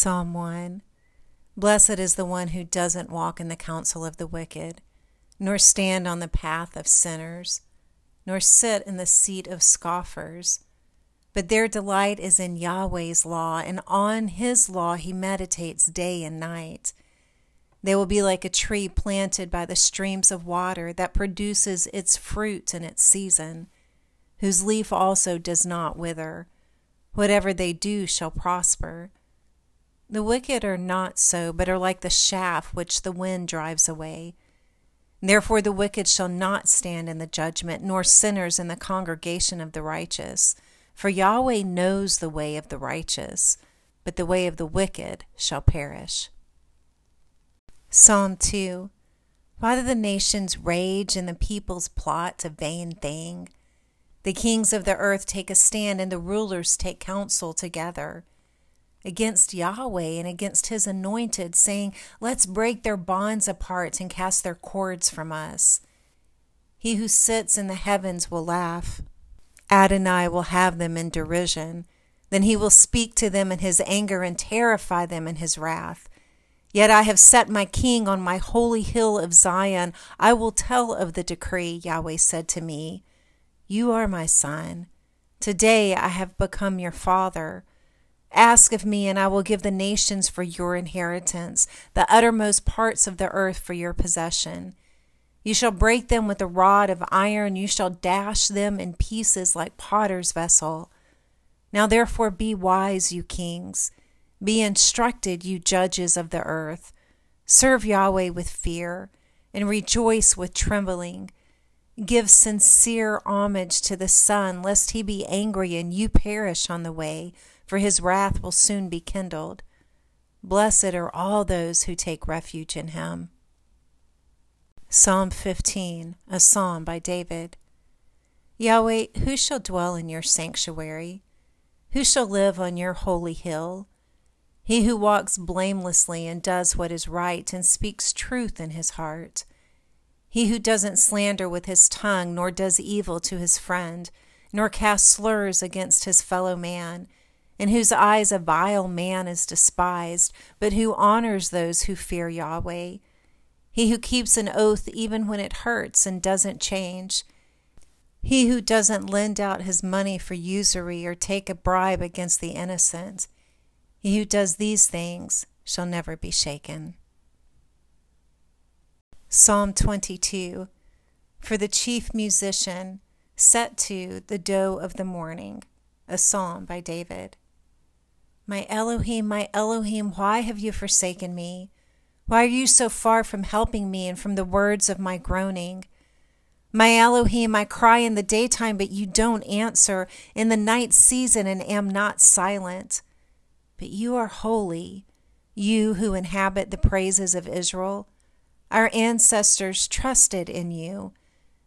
Psalm 1 Blessed is the one who doesn't walk in the counsel of the wicked, nor stand on the path of sinners, nor sit in the seat of scoffers. But their delight is in Yahweh's law, and on his law he meditates day and night. They will be like a tree planted by the streams of water that produces its fruit in its season, whose leaf also does not wither. Whatever they do shall prosper. The wicked are not so, but are like the chaff which the wind drives away. Therefore, the wicked shall not stand in the judgment, nor sinners in the congregation of the righteous. For Yahweh knows the way of the righteous, but the way of the wicked shall perish. Psalm 2 Why do the nations rage and the peoples plot a vain thing? The kings of the earth take a stand, and the rulers take counsel together against Yahweh and against his anointed, saying, Let's break their bonds apart and cast their cords from us. He who sits in the heavens will laugh. Adonai will have them in derision. Then he will speak to them in his anger and terrify them in his wrath. Yet I have set my king on my holy hill of Zion. I will tell of the decree, Yahweh said to me. You are my son. Today I have become your father. Ask of me, and I will give the nations for your inheritance, the uttermost parts of the earth for your possession. You shall break them with a rod of iron, you shall dash them in pieces like potter's vessel. Now therefore be wise, you kings. Be instructed, you judges of the earth. Serve Yahweh with fear, and rejoice with trembling. Give sincere homage to the Son, lest he be angry and you perish on the way for his wrath will soon be kindled. Blessed are all those who take refuge in him. Psalm 15, a psalm by David. Yahweh, who shall dwell in your sanctuary? Who shall live on your holy hill? He who walks blamelessly and does what is right and speaks truth in his heart. He who doesn't slander with his tongue, nor does evil to his friend, nor casts slurs against his fellow man in whose eyes a vile man is despised, but who honors those who fear Yahweh. He who keeps an oath even when it hurts and doesn't change. He who doesn't lend out his money for usury or take a bribe against the innocent. He who does these things shall never be shaken. Psalm 22 For the chief musician, set to the doe of the morning, a psalm by David. My Elohim, my Elohim, why have you forsaken me? Why are you so far from helping me and from the words of my groaning? My Elohim, I cry in the daytime, but you don't answer, in the night season, and am not silent. But you are holy, you who inhabit the praises of Israel. Our ancestors trusted in you.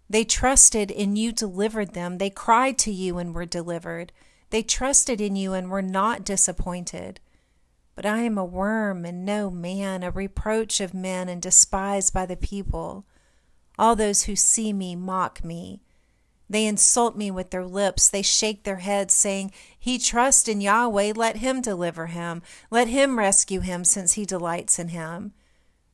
They trusted and you delivered them. They cried to you and were delivered. They trusted in you and were not disappointed. But I am a worm and no man, a reproach of men and despised by the people. All those who see me mock me. They insult me with their lips. They shake their heads, saying, He trusts in Yahweh. Let him deliver him. Let him rescue him, since he delights in him.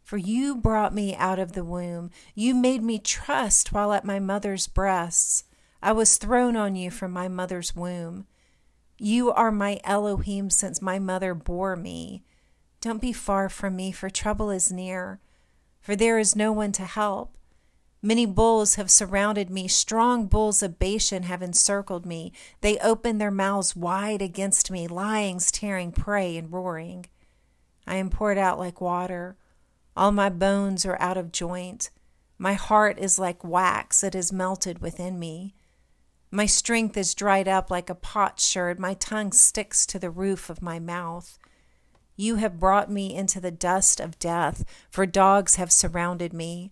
For you brought me out of the womb. You made me trust while at my mother's breasts. I was thrown on you from my mother's womb. You are my Elohim since my mother bore me. Don't be far from me, for trouble is near, for there is no one to help. Many bulls have surrounded me, strong bulls of Bashan have encircled me. They open their mouths wide against me, lions tearing prey and roaring. I am poured out like water. All my bones are out of joint. My heart is like wax, it is melted within me. My strength is dried up like a potsherd. My tongue sticks to the roof of my mouth. You have brought me into the dust of death, for dogs have surrounded me.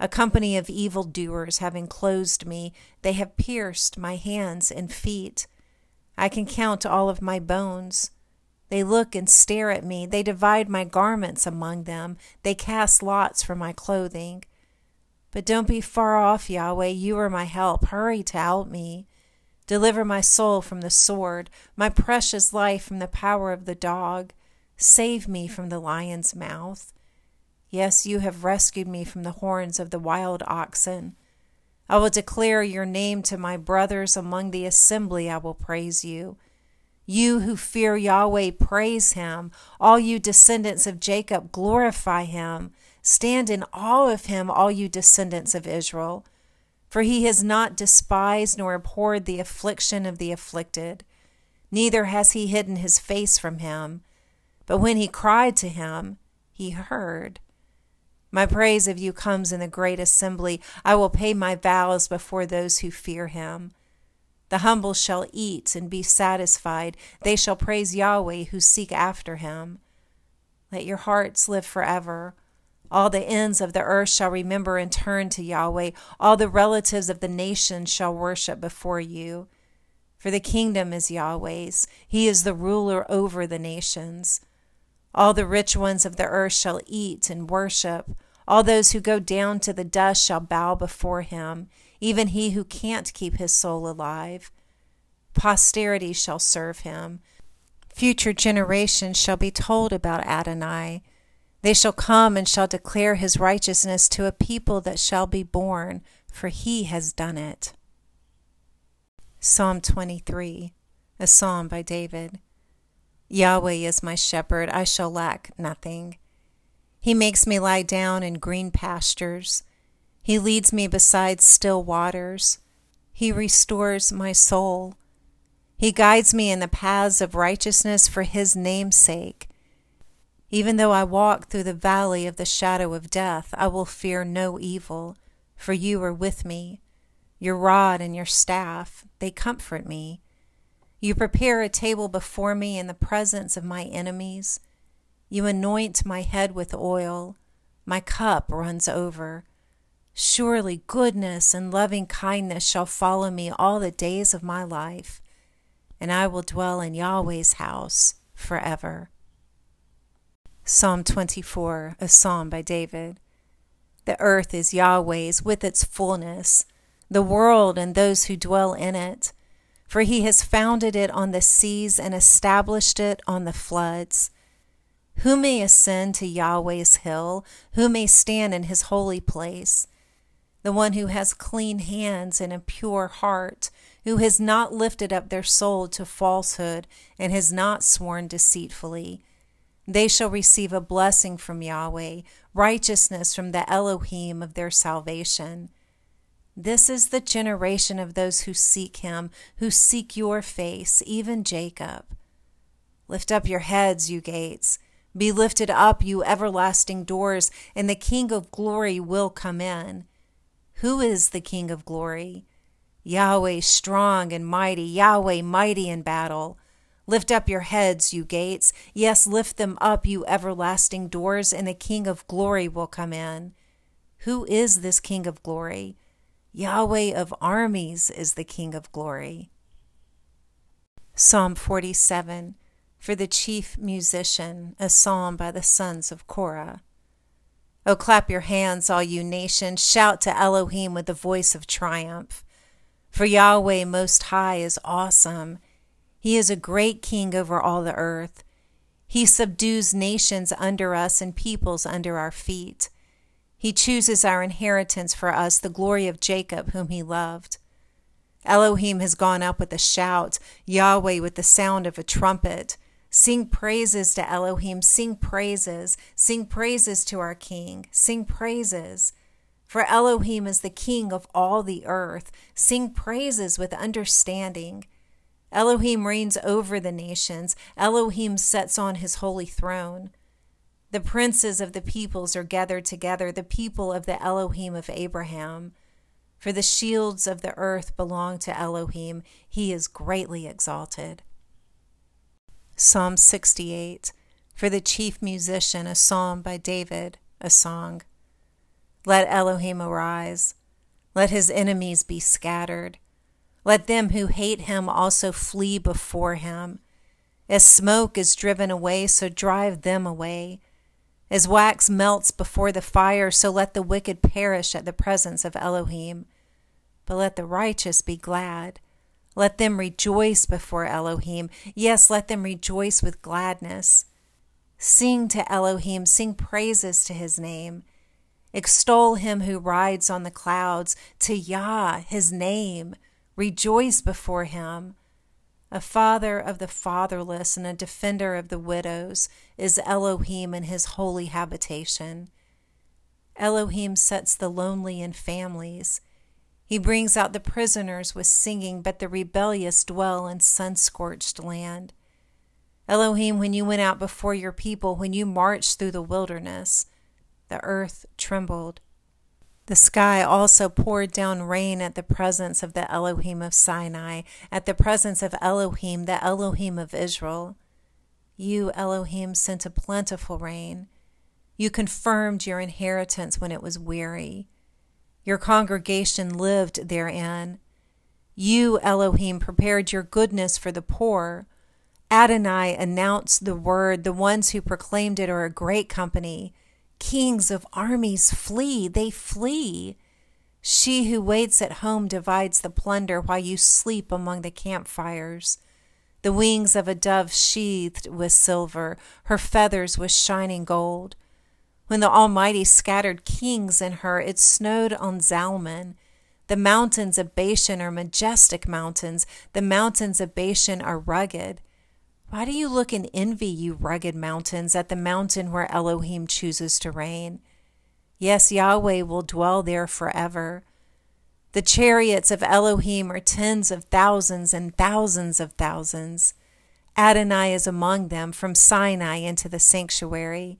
A company of evil doers have enclosed me. They have pierced my hands and feet. I can count all of my bones. They look and stare at me. They divide my garments among them. They cast lots for my clothing. But don't be far off, Yahweh. You are my help. Hurry to help me. Deliver my soul from the sword, my precious life from the power of the dog. Save me from the lion's mouth. Yes, you have rescued me from the horns of the wild oxen. I will declare your name to my brothers among the assembly. I will praise you. You who fear Yahweh, praise him. All you descendants of Jacob, glorify him. Stand in awe of him, all you descendants of Israel. For he has not despised nor abhorred the affliction of the afflicted, neither has he hidden his face from him. But when he cried to him, he heard. My praise of you comes in the great assembly. I will pay my vows before those who fear him. The humble shall eat and be satisfied. They shall praise Yahweh who seek after him. Let your hearts live forever. All the ends of the earth shall remember and turn to Yahweh. All the relatives of the nations shall worship before you. For the kingdom is Yahweh's, He is the ruler over the nations. All the rich ones of the earth shall eat and worship. All those who go down to the dust shall bow before Him even he who can't keep his soul alive. Posterity shall serve him. Future generations shall be told about Adonai. They shall come and shall declare his righteousness to a people that shall be born, for he has done it. Psalm 23, a psalm by David. Yahweh is my shepherd, I shall lack nothing. He makes me lie down in green pastures. He leads me beside still waters. He restores my soul. He guides me in the paths of righteousness for his name's sake. Even though I walk through the valley of the shadow of death, I will fear no evil, for you are with me. Your rod and your staff, they comfort me. You prepare a table before me in the presence of my enemies. You anoint my head with oil. My cup runs over. Surely goodness and loving kindness shall follow me all the days of my life, and I will dwell in Yahweh's house forever. Psalm 24, a psalm by David. The earth is Yahweh's with its fullness, the world and those who dwell in it. For he has founded it on the seas and established it on the floods. Who may ascend to Yahweh's hill? Who may stand in his holy place? The one who has clean hands and a pure heart, who has not lifted up their soul to falsehood and has not sworn deceitfully. They shall receive a blessing from Yahweh, righteousness from the Elohim of their salvation. This is the generation of those who seek him, who seek your face, even Jacob. Lift up your heads, you gates. Be lifted up, you everlasting doors, and the King of glory will come in. Who is the King of glory? Yahweh strong and mighty, Yahweh mighty in battle. Lift up your heads, you gates. Yes, lift them up, you everlasting doors, and the King of glory will come in. Who is this King of glory? Yahweh of armies is the King of glory. Psalm 47 for the chief musician, a psalm by the sons of Korah. Oh, clap your hands, all you nations. Shout to Elohim with the voice of triumph. For Yahweh Most High is awesome. He is a great king over all the earth. He subdues nations under us and peoples under our feet. He chooses our inheritance for us, the glory of Jacob, whom he loved. Elohim has gone up with a shout, Yahweh with the sound of a trumpet. Sing praises to Elohim. Sing praises. Sing praises to our King. Sing praises. For Elohim is the King of all the earth. Sing praises with understanding. Elohim reigns over the nations. Elohim sits on his holy throne. The princes of the peoples are gathered together, the people of the Elohim of Abraham. For the shields of the earth belong to Elohim. He is greatly exalted. Psalm 68 For the chief musician, a psalm by David, a song. Let Elohim arise. Let his enemies be scattered. Let them who hate him also flee before him. As smoke is driven away, so drive them away. As wax melts before the fire, so let the wicked perish at the presence of Elohim. But let the righteous be glad. Let them rejoice before Elohim. Yes, let them rejoice with gladness. Sing to Elohim, sing praises to his name. Extol him who rides on the clouds, to Yah, his name. Rejoice before him. A father of the fatherless and a defender of the widows is Elohim in his holy habitation. Elohim sets the lonely in families. He brings out the prisoners with singing, but the rebellious dwell in sun scorched land. Elohim, when you went out before your people, when you marched through the wilderness, the earth trembled. The sky also poured down rain at the presence of the Elohim of Sinai, at the presence of Elohim, the Elohim of Israel. You, Elohim, sent a plentiful rain. You confirmed your inheritance when it was weary. Your congregation lived therein. You, Elohim, prepared your goodness for the poor. Adonai announced the word. The ones who proclaimed it are a great company. Kings of armies flee, they flee. She who waits at home divides the plunder while you sleep among the campfires. The wings of a dove sheathed with silver, her feathers with shining gold. When the Almighty scattered kings in her, it snowed on Zalmon. The mountains of Bashan are majestic mountains. The mountains of Bashan are rugged. Why do you look in envy, you rugged mountains, at the mountain where Elohim chooses to reign? Yes, Yahweh will dwell there forever. The chariots of Elohim are tens of thousands and thousands of thousands. Adonai is among them from Sinai into the sanctuary.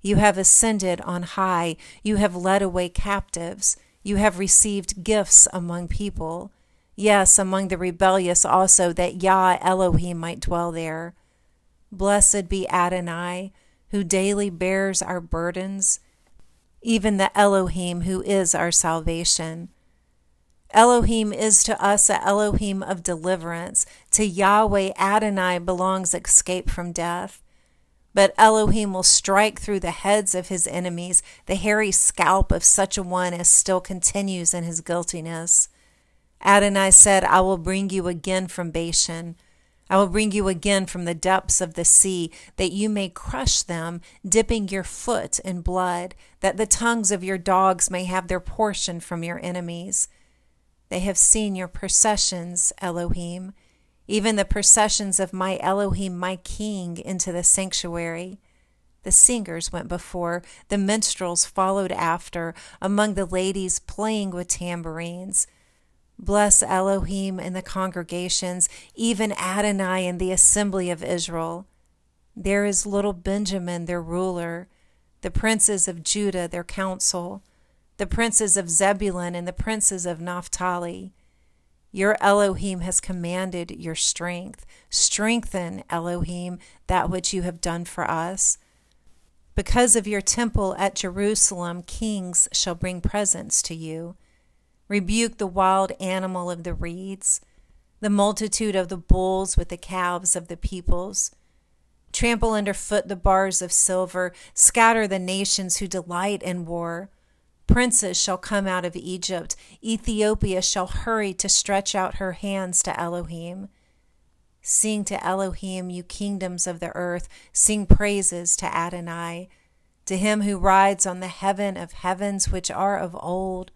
You have ascended on high. You have led away captives. You have received gifts among people yes, among the rebellious also, that Yah Elohim might dwell there. Blessed be Adonai, who daily bears our burdens, even the Elohim who is our salvation. Elohim is to us a Elohim of deliverance. To Yahweh Adonai belongs escape from death. But Elohim will strike through the heads of his enemies, the hairy scalp of such a one as still continues in his guiltiness. Adonai said, I will bring you again from Bashan. I will bring you again from the depths of the sea, that you may crush them, dipping your foot in blood, that the tongues of your dogs may have their portion from your enemies. They have seen your processions, Elohim, even the processions of my Elohim, my King, into the sanctuary. The singers went before, the minstrels followed after, among the ladies playing with tambourines. Bless Elohim in the congregations, even Adonai in the assembly of Israel. There is little Benjamin, their ruler, the princes of Judah, their council, the princes of Zebulun and the princes of Naphtali. Your Elohim has commanded your strength. Strengthen, Elohim, that which you have done for us. Because of your temple at Jerusalem, kings shall bring presents to you. Rebuke the wild animal of the reeds, the multitude of the bulls with the calves of the peoples. Trample underfoot the bars of silver, scatter the nations who delight in war. Princes shall come out of Egypt. Ethiopia shall hurry to stretch out her hands to Elohim. Sing to Elohim, you kingdoms of the earth. Sing praises to Adonai, to him who rides on the heaven of heavens, which are of old.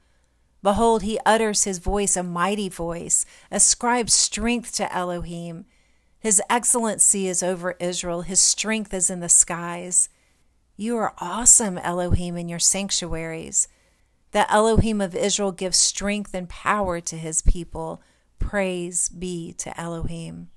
Behold, he utters his voice, a mighty voice. Ascribe strength to Elohim. His excellency is over Israel, his strength is in the skies. You are awesome, Elohim, in your sanctuaries. The Elohim of Israel gives strength and power to his people. Praise be to Elohim.